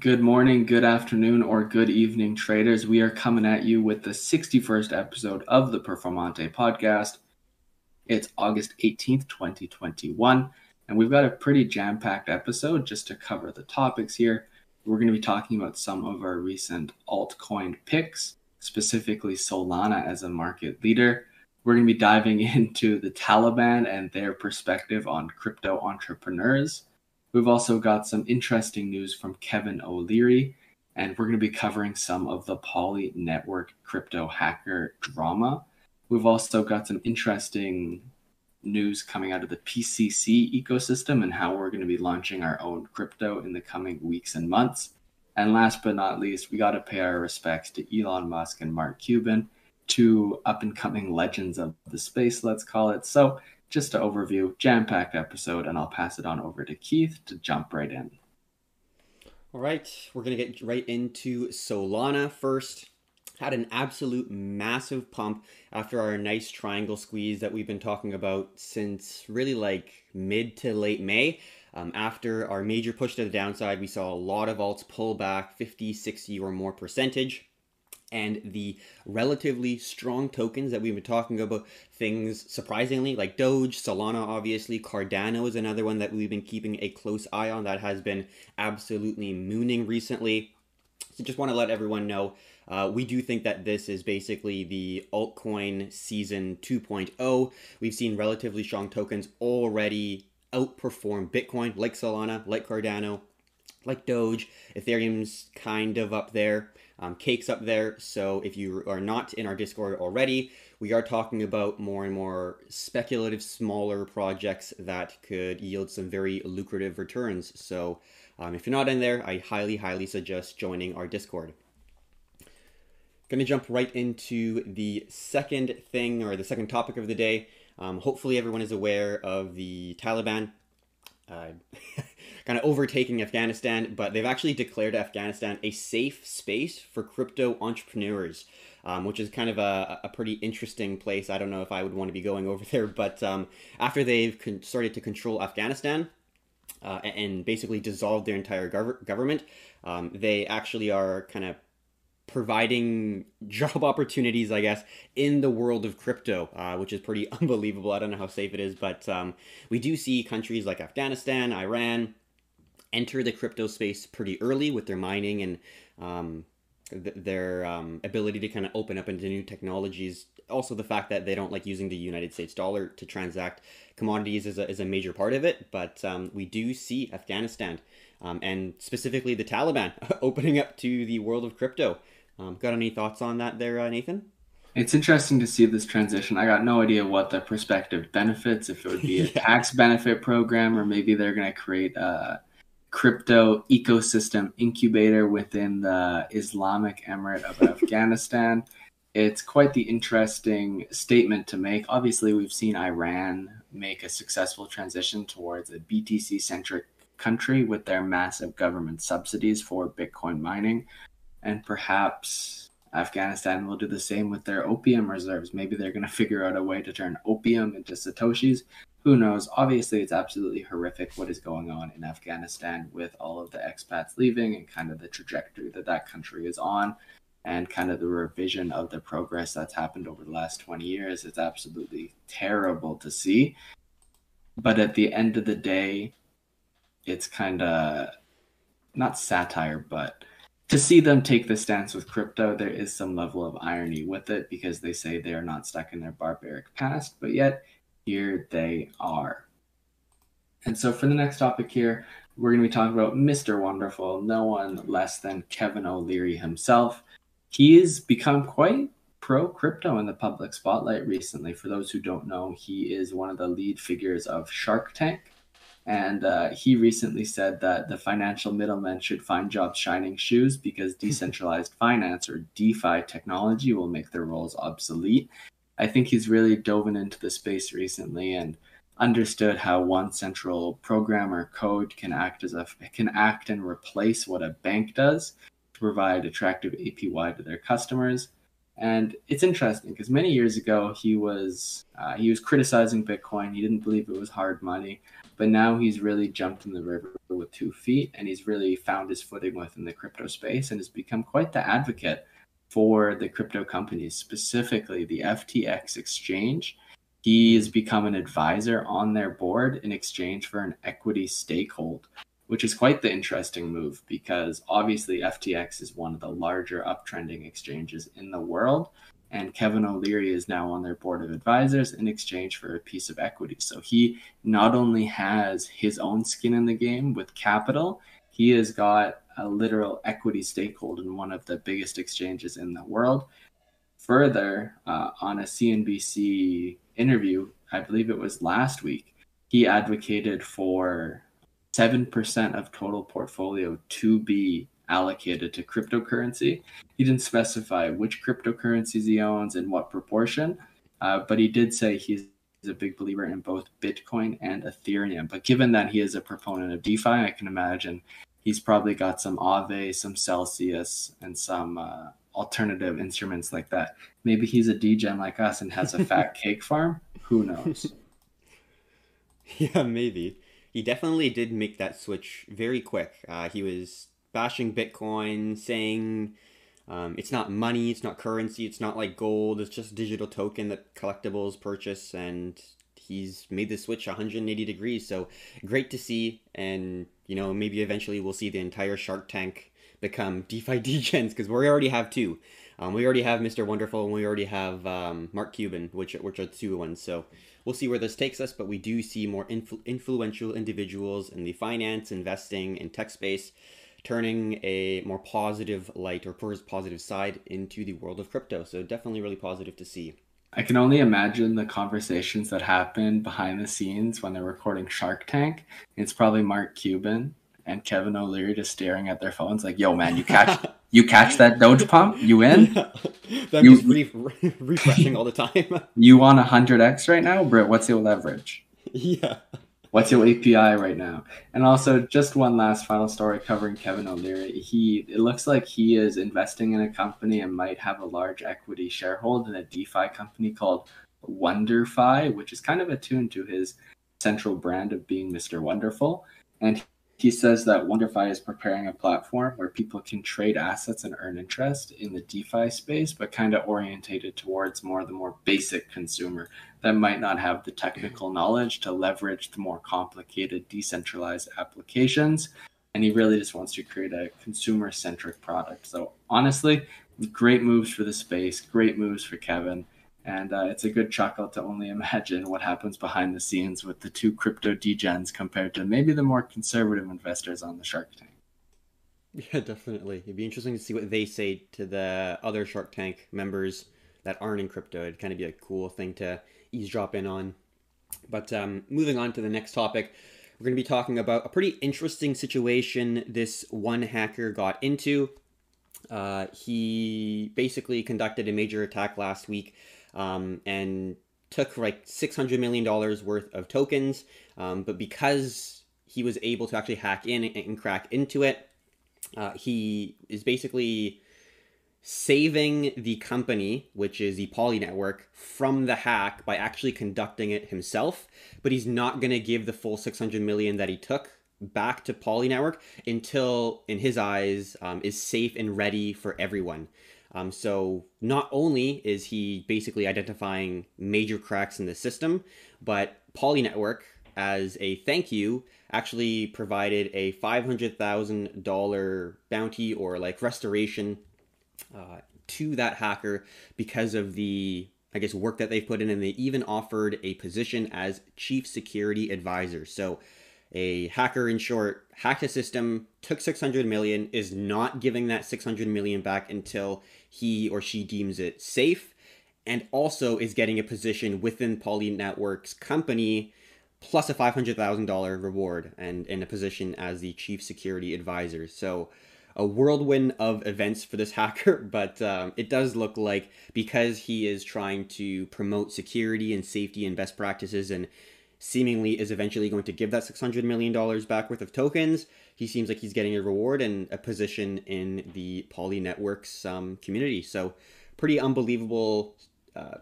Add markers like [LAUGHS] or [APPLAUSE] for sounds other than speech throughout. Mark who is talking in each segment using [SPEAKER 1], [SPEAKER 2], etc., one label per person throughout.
[SPEAKER 1] Good morning, good afternoon, or good evening, traders. We are coming at you with the 61st episode of the Performante podcast. It's August 18th, 2021, and we've got a pretty jam packed episode just to cover the topics here. We're going to be talking about some of our recent altcoin picks, specifically Solana as a market leader. We're going to be diving [LAUGHS] into the Taliban and their perspective on crypto entrepreneurs. We've also got some interesting news from Kevin O'Leary, and we're going to be covering some of the Poly Network crypto hacker drama. We've also got some interesting news coming out of the PCC ecosystem and how we're going to be launching our own crypto in the coming weeks and months. And last but not least, we got to pay our respects to Elon Musk and Mark Cuban, two up and coming legends of the space, let's call it. So just to overview, jam packed episode, and I'll pass it on over to Keith to jump right in.
[SPEAKER 2] All right, we're going to get right into Solana first. Had an absolute massive pump after our nice triangle squeeze that we've been talking about since really like mid to late May. Um, after our major push to the downside, we saw a lot of alts pull back 50, 60 or more percentage and the relatively strong tokens that we've been talking about things surprisingly like doge solana obviously cardano is another one that we've been keeping a close eye on that has been absolutely mooning recently. So just want to let everyone know uh, we do think that this is basically the altcoin season 2.0 we've seen relatively strong tokens already outperform bitcoin like solana like cardano like doge. Ethereum's kind of up there um, cakes up there. So if you are not in our Discord already, we are talking about more and more speculative, smaller projects that could yield some very lucrative returns. So um, if you're not in there, I highly, highly suggest joining our Discord. Going to jump right into the second thing or the second topic of the day. Um, hopefully, everyone is aware of the Taliban. Uh, [LAUGHS] kind of overtaking Afghanistan, but they've actually declared Afghanistan a safe space for crypto entrepreneurs, um, which is kind of a, a, pretty interesting place. I don't know if I would want to be going over there, but um, after they've con- started to control Afghanistan uh, and basically dissolved their entire gov- government, um, they actually are kind of providing [LAUGHS] job opportunities, I guess, in the world of crypto, uh, which is pretty [LAUGHS] unbelievable. I don't know how safe it is, but um, we do see countries like Afghanistan, Iran, enter the crypto space pretty early with their mining and um, th- their um, ability to kind of open up into new technologies. Also, the fact that they don't like using the United States dollar to transact commodities is a, is a major part of it. But um, we do see Afghanistan um, and specifically the Taliban [LAUGHS] opening up to the world of crypto. Um, got any thoughts on that there, uh, Nathan?
[SPEAKER 1] It's interesting to see this transition. I got no idea what the prospective benefits, if it would be a [LAUGHS] yeah. tax benefit program, or maybe they're going to create a crypto ecosystem incubator within the Islamic Emirate of [LAUGHS] Afghanistan. It's quite the interesting statement to make. Obviously, we've seen Iran make a successful transition towards a BTC centric country with their massive government subsidies for Bitcoin mining. And perhaps Afghanistan will do the same with their opium reserves. Maybe they're going to figure out a way to turn opium into Satoshis who knows? Obviously, it's absolutely horrific what is going on in Afghanistan with all of the expats leaving and kind of the trajectory that that country is on and kind of the revision of the progress that's happened over the last 20 years. It's absolutely terrible to see. But at the end of the day, it's kind of not satire, but to see them take the stance with crypto, there is some level of irony with it because they say they are not stuck in their barbaric past, but yet here they are. And so for the next topic here, we're going to be talking about Mr. Wonderful, no one less than Kevin O'Leary himself. He has become quite pro crypto in the public spotlight recently. For those who don't know, he is one of the lead figures of Shark Tank. And uh, he recently said that the financial middlemen should find jobs shining shoes because [LAUGHS] decentralized finance or DeFi technology will make their roles obsolete. I think he's really dove into the space recently and understood how one central program or code can act as a can act and replace what a bank does to provide attractive APY to their customers. And it's interesting because many years ago he was uh, he was criticizing Bitcoin. He didn't believe it was hard money, but now he's really jumped in the river with two feet, and he's really found his footing within the crypto space and has become quite the advocate for the crypto companies, specifically the FTX exchange. He has become an advisor on their board in exchange for an equity stakehold which is quite the interesting move because obviously FTX is one of the larger uptrending exchanges in the world. And Kevin O'Leary is now on their board of advisors in exchange for a piece of equity. So he not only has his own skin in the game with capital, he has got a literal equity stakehold in one of the biggest exchanges in the world. Further, uh, on a CNBC interview, I believe it was last week, he advocated for 7% of total portfolio to be allocated to cryptocurrency. He didn't specify which cryptocurrencies he owns and what proportion, uh, but he did say he's a big believer in both Bitcoin and Ethereum. But given that he is a proponent of DeFi, I can imagine he's probably got some Aave, some Celsius, and some uh, alternative instruments like that. Maybe he's a degen like us and has a fat [LAUGHS] cake farm. Who knows? [LAUGHS]
[SPEAKER 2] Yeah, maybe he definitely did make that switch very quick. Uh, he was bashing Bitcoin, saying um, it's not money, it's not currency, it's not like gold, it's just digital token that collectibles purchase, and he's made the switch 180 degrees. So great to see, and you know maybe eventually we'll see the entire Shark Tank become [LAUGHS] DeFi degens because we already have two. Um, we already have Mr. Wonderful, and we already have um, Mark Cuban, which which are two ones. So we'll see where this takes us, but we do see more influ- influential individuals in the finance, investing, and tech space turning a more positive light or positive side into the world of crypto. So definitely really positive to see.
[SPEAKER 1] I can only imagine the conversations that happen behind the scenes when they're recording Shark Tank. It's probably Mark Cuban and Kevin O'Leary just staring at their phones like, "Yo, man, you catch [LAUGHS] you catch that Doge pump? You in? [LAUGHS]
[SPEAKER 2] That you, re- refreshing all the time. [LAUGHS]
[SPEAKER 1] you on hundred x right now, Britt? What's your leverage?
[SPEAKER 2] Yeah.
[SPEAKER 1] What's your API right now? And also, just one last final story covering Kevin O'Leary. He it looks like he is investing in a company and might have a large equity sharehold in a DeFi company called WonderFi, which is kind of attuned to his central brand of being Mr. Wonderful. And he says that WonderFi is preparing a platform where people can trade assets and earn interest in the DeFi space, but kind of orientated towards more the more basic consumer that might not have the technical knowledge to leverage the more complicated decentralized applications. And he really just wants to create a consumer centric product. So honestly, great moves for the space, great moves for Kevin. And uh, it's a good chuckle to only [LAUGHS] imagine what happens behind the scenes with the two crypto degens compared to maybe the more conservative investors on the Shark Tank.
[SPEAKER 2] Yeah, definitely. It'd be interesting to see what they say to the other Shark Tank members that aren't in crypto. It'd kind of be a cool thing to eavesdrop in on. But um, moving on to the next topic, we're going to be talking about a pretty interesting situation this one hacker got into. Uh, he basically conducted a major attack last week um, and took like $600 million worth of tokens. Um, but because he was able to actually hack in and crack into it, uh, he is basically saving the company, which is the Poly Network, from the hack by actually conducting it himself. But he's not going to give the full 600 million that he took back to Poly Network until, in his eyes, um, is safe and ready for everyone. Um, so not only is he basically identifying major cracks in the system, but Poly Network, as a thank you, actually provided a $500,000 bounty or like restoration uh, to that hacker because of the I guess work that they've put in, and they even offered a position as chief security advisor. So a hacker in short hacked a system took 600 million is not giving that 600 million back until he or she deems it safe and also is getting a position within poly networks company plus a $500000 reward and in a position as the chief security advisor. So a whirlwind of events for this [LAUGHS] hacker but um, it does look like because he is trying to promote security and safety and best practices and seemingly is eventually going to give that $600 million back worth of tokens. He seems like he's getting a reward and a position in the Poly Networks um, community. So, pretty unbelievable uh,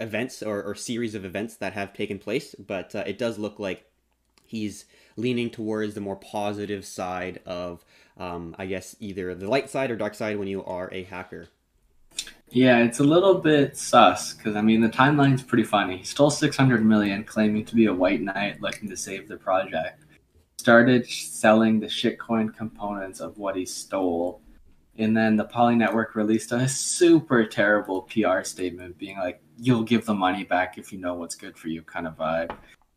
[SPEAKER 2] events or, or, series of events that have taken place, but uh, it does look like he's leaning towards the more positive side of, um, I guess, either the light side or dark side when you are a hacker.
[SPEAKER 1] Yeah, it's a little bit sus because I mean the timeline's pretty funny. He stole 600 million, claiming to be a white knight looking to save the project. Started selling the shitcoin components of what he stole, and then the Poly Network released a super terrible PR statement, being like, "You'll give the money back if you know what's good for you," kind of vibe.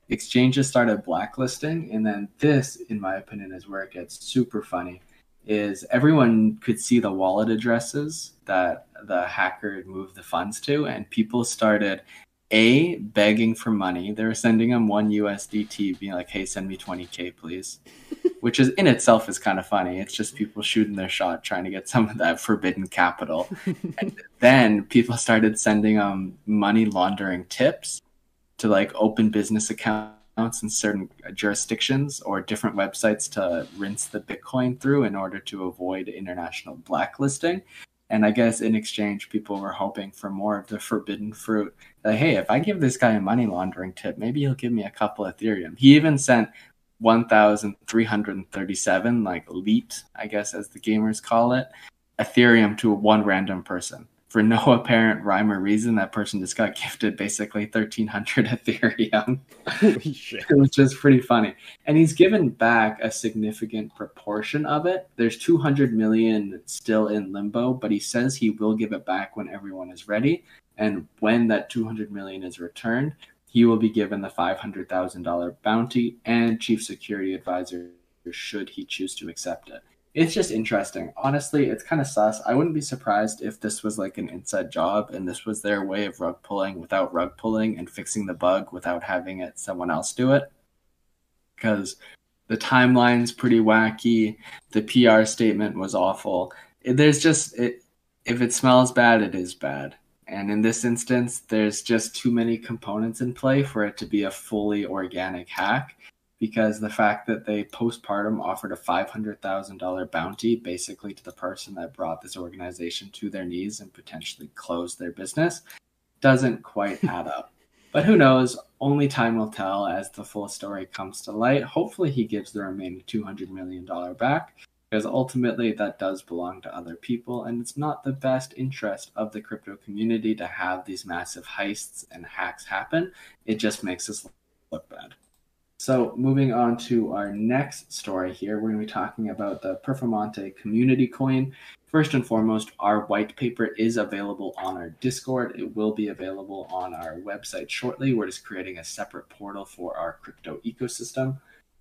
[SPEAKER 1] Exchanges started blacklisting, and then this, in my opinion, is where it gets super funny is everyone could see the wallet addresses that the hacker had moved the funds to, and people started a begging for money. They were sending him one USDT, being like, "Hey, send me 20k, please," [LAUGHS] which is in itself is kind of funny. It's just people shooting their shot, trying to get some of that forbidden capital. and [LAUGHS] then people started sending him money laundering tips to like open business accounts accounts in certain jurisdictions or different websites to rinse the Bitcoin through in order to avoid international blacklisting. And I guess in exchange, people were hoping for more of the forbidden fruit. That hey, if I give this guy a money laundering tip, maybe he'll give me a couple Ethereum. He even sent 1,337, like leet, I guess, as the gamers call it, Ethereum to one random person for no [LAUGHS] apparent rhyme or reason, that person just got [LAUGHS] gifted basically 1300 [LAUGHS] Ethereum. Holy shit. Which is pretty funny. And he's given back a significant proportion of it. There's 200 million still in limbo, but he says he will give it back when everyone is ready. And when that 200 million is returned, he will be given the $500,000 bounty and chief security advisor should he choose to accept it it's just interesting. Honestly, it's kind of sus. I wouldn't be surprised if this was like an inside job and this was their way of rug pulling without rug pulling and fixing the bug without having it someone else do it. Because the timeline's pretty wacky. The PR statement was awful. There's just it if it smells bad, it is bad. And in this instance, there's just too many components in play for it to be a fully organic hack because the fact that they postpartum offered a $500,000 bounty basically to the person that brought this organization to their knees and potentially closed their business doesn't quite [LAUGHS] add up. But who knows? Only time will tell as the full story comes to light. Hopefully, he gives the remaining $200 million back because ultimately that does belong to other people and it's not the best interest of the crypto community to have these massive heists and hacks happen. It just makes us look bad. So, moving on to our next story here, we're going to be talking about the Performante community coin. First and foremost, our white paper is available on our Discord. It will be available on our website shortly. We're just creating a separate portal for our crypto ecosystem.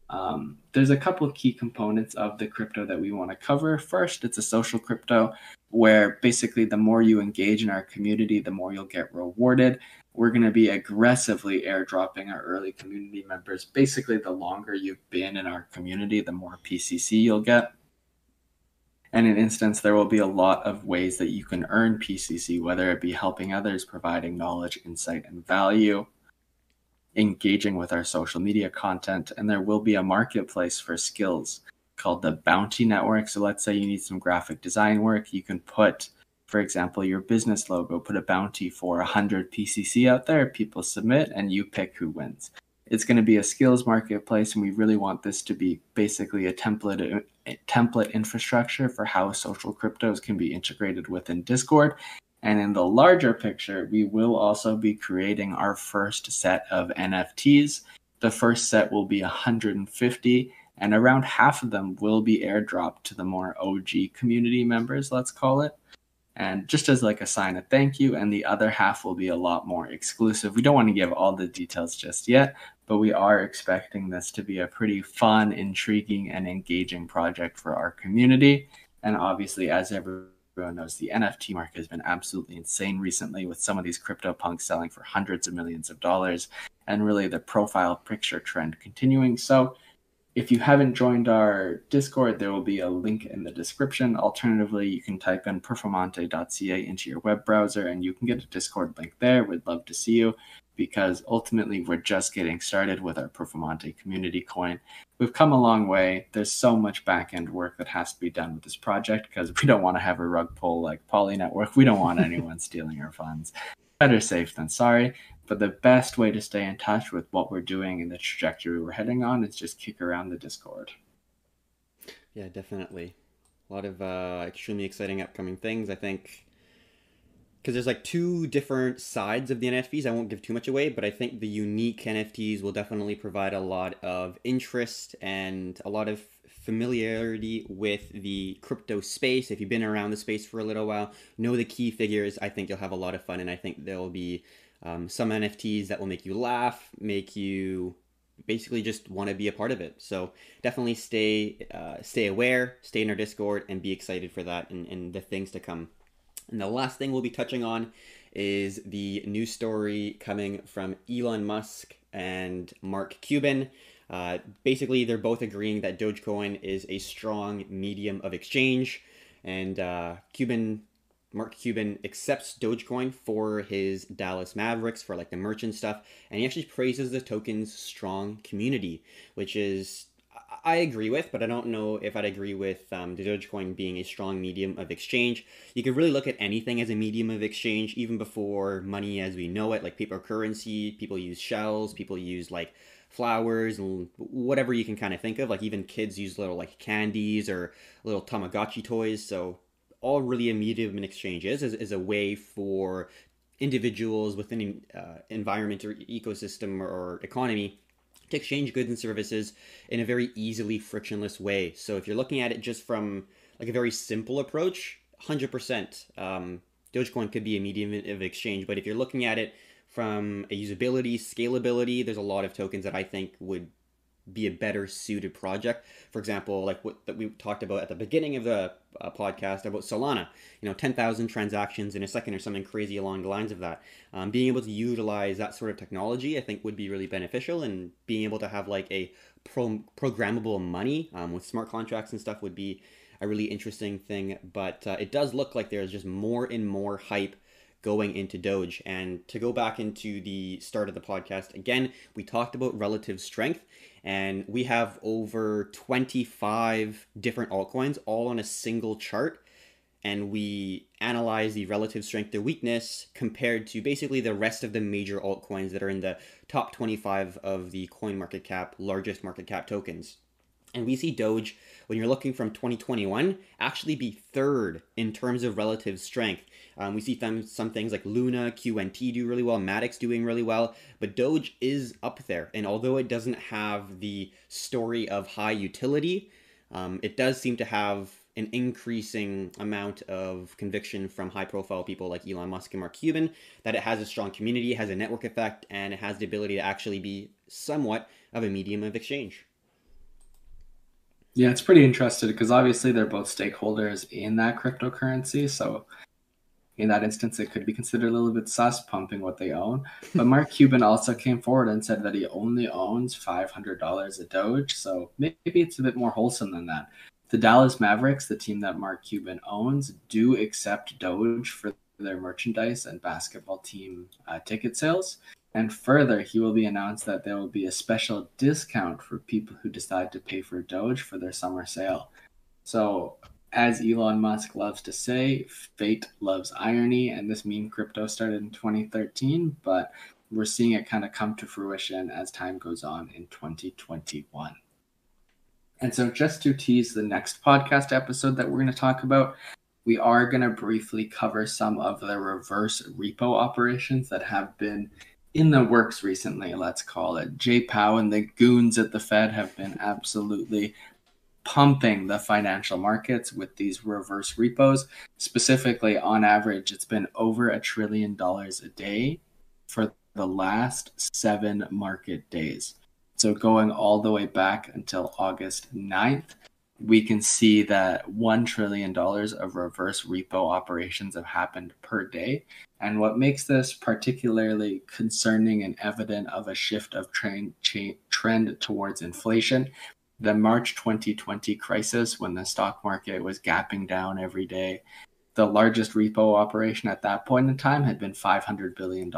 [SPEAKER 1] Um, there's a couple of key components of the crypto that we want to cover. First, it's a social crypto where basically the more you engage in our community, the more you'll get rewarded we're going to be aggressively airdropping our early community members. Basically, the longer you've been in our community, the more PCC you'll get. And in instance, there will be a lot of ways that you can earn PCC, whether it be helping others, providing knowledge, insight, and value, engaging with our social media content, and there will be a marketplace for skills called the Bounty Network. So let's say you need some graphic design work, you can put for example, your business logo, put a bounty for 100 PCC out there, people submit, and you pick who wins. It's going to be a skills marketplace, and we really want this to be basically a template a template infrastructure for how social cryptos can be integrated within Discord. And in the larger picture, we will also be creating our first set of NFTs. The first set will be 150, and around half of them will be airdropped to the more OG community members, let's call it and just as like a sign of thank you and the other half will be a lot more exclusive. We don't want to give all the details just yet but we are expecting this to be a pretty fun intriguing and engaging project for our community. And obviously as everyone knows the nft market has been absolutely insane recently with some of these crypto punks selling for hundreds of millions of dollars and really the profile picture trend continuing. So if you haven't joined our Discord, there will be a link in the description. Alternatively, you can type in performante.ca into your web browser and you can get a Discord link there. We'd love to see you because ultimately we're just getting started with our Performante community coin. We've come a long way. There's so much back end work that has to be done with this project because we don't want to have a rug pull like Poly Network. We don't want anyone [LAUGHS] stealing our funds. Better safe than sorry. But the best way to stay in touch with what we're doing and the trajectory we're heading on is just kick around the Discord.
[SPEAKER 2] Yeah, definitely. A lot of uh, extremely exciting upcoming things. I think because there's like two different sides of the NFTs. I won't give too much away, but I think the unique NFTs will definitely provide a lot of interest and a lot of familiarity with the crypto space. If you've been around the space for a little while, know the key figures. I think you'll have a lot of fun, and I think there will be um, some NFTs that will make you laugh, make you basically just want to be a part of it. So definitely stay uh, stay aware, stay in our Discord, and be excited for that and, and the things to come. And the last thing we'll be touching on is the news story coming from Elon Musk and Mark Cuban. Uh, basically, they're both agreeing that Dogecoin is a strong medium of exchange, and uh, Cuban Mark Cuban accepts Dogecoin for his Dallas Mavericks for like the merchant stuff, and he actually praises the token's strong community, which is I agree with, but I don't know if I'd agree with um, the Dogecoin being a strong medium of exchange. You could really look at anything as a medium of exchange, even before money as we know it, like paper currency. People use shells, people use like flowers and whatever you can kind of think of. Like even kids use little like candies or little Tamagotchi toys. So all really a medium of exchange is, is, is a way for individuals within an uh, environment or ecosystem or economy to exchange goods and services in a very easily frictionless way. So if you're looking at it just from like a very simple approach, 100%, um, Dogecoin could be a medium of exchange. But if you're looking at it from a usability, scalability, there's a lot of tokens that I think would be a better suited project. For example, like what that we talked about at the beginning of the uh, podcast about Solana, you know, 10,000 transactions in a second or something crazy along the lines of that. Um, being able to utilize that sort of technology, I think would be really beneficial and being able to have like a pro- programmable money um, with smart contracts and stuff would be a really interesting thing. But uh, it does look like there's just more and more hype going into Doge. And to go back into the start of the podcast, again, we talked about relative strength, and we have over 25 different altcoins all on a single chart. And we analyze the relative strength or weakness compared to basically the rest of the major altcoins that are in the top 25 of the coin market cap, largest market cap tokens. And we see Doge, when you're looking from 2021, actually be third in terms of relative strength. Um, we see them, some things like Luna, QNT do really well, Matic's doing really well, but Doge is up there. And although it doesn't have the story of high utility, um, it does seem to have an increasing amount of conviction from high profile people like Elon Musk and Mark Cuban that it has a strong community, has a network effect, and it has the ability to actually be somewhat of a medium of exchange.
[SPEAKER 1] Yeah, it's pretty interesting because obviously they're both stakeholders in that cryptocurrency. So in that instance, it could be considered a little bit sus pumping what they own. [LAUGHS] But Mark Cuban also came forward and said that he only owns $500 a Doge. So maybe it's a bit more wholesome than that. The Dallas Mavericks, the team that Mark Cuban owns, do accept Doge for their merchandise and basketball team uh, ticket sales. And further, he will be announced that there will be a special discount for people who decide to pay for Doge for their summer sale. So, as Elon Musk loves to say, fate loves irony, and this meme crypto started in 2013, but we're seeing it kind of come to fruition as time goes on in 2021. And so, just to tease the next podcast episode that we're going to talk about, we are going to briefly cover some of the reverse repo operations that have been in the works recently, let's call it. Jay Powell and the goons at the Fed have been absolutely pumping the financial markets with these reverse repos. Specifically, on average, it's been over a trillion dollars a day for the last seven market days. So, going all the way back until August 9th, we can see that $1 trillion of reverse repo operations have happened per day. And what makes this particularly concerning and evident of a shift of trend, trend towards inflation, the March 2020 crisis, when the stock market was gapping down every day, the largest repo operation at that point in time had been $500 billion.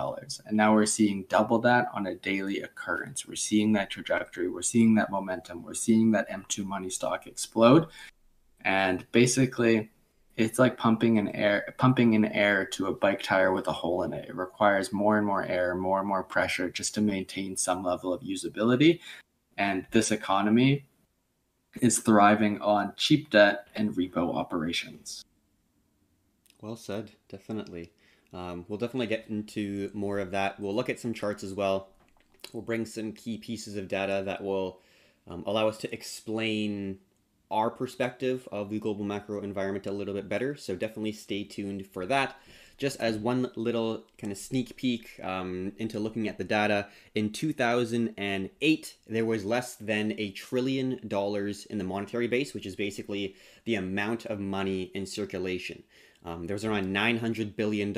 [SPEAKER 1] And now we're seeing double that on a daily occurrence. We're seeing that trajectory, we're seeing that momentum, we're seeing that M2 money stock explode. And basically, it's like pumping an air pumping in air to a bike tire with a hole in it. It requires more and more air, more and more pressure just to maintain some level of usability. And this economy is thriving on cheap debt and repo operations.
[SPEAKER 2] Well said, definitely. Um, we'll definitely get into more of that. We'll look at some charts as well. We'll bring some key pieces of data that will um, allow us to explain our perspective of the global macro environment a little bit better. So definitely stay tuned for that. Just as one little kind of sneak peek um, into looking at the data, in 2008, there was less than a trillion dollars in the monetary base, which is basically the amount of money in circulation. Um, there was around $900 billion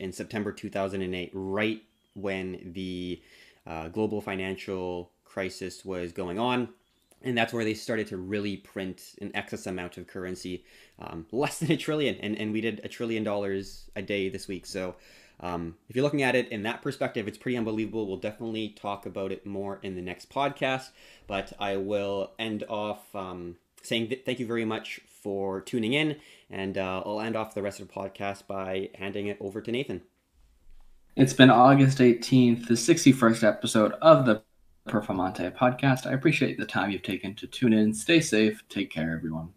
[SPEAKER 2] in September 2008, right when the uh, global financial crisis was going on. And that's where they started to really print an excess amount of currency, um, [LAUGHS] less than a trillion. And, and we did a trillion dollars a day this week. So um, if you're looking at it in that perspective, it's pretty unbelievable. We'll definitely talk about it more in the next podcast. But I will end off um, saying th- thank you very much for tuning in. And uh, I'll end off the rest of the podcast by handing it over to Nathan.
[SPEAKER 1] It's been August 18th, the 61st episode of the Performante podcast. I appreciate the time you've taken to tune in. Stay safe. Take care, everyone.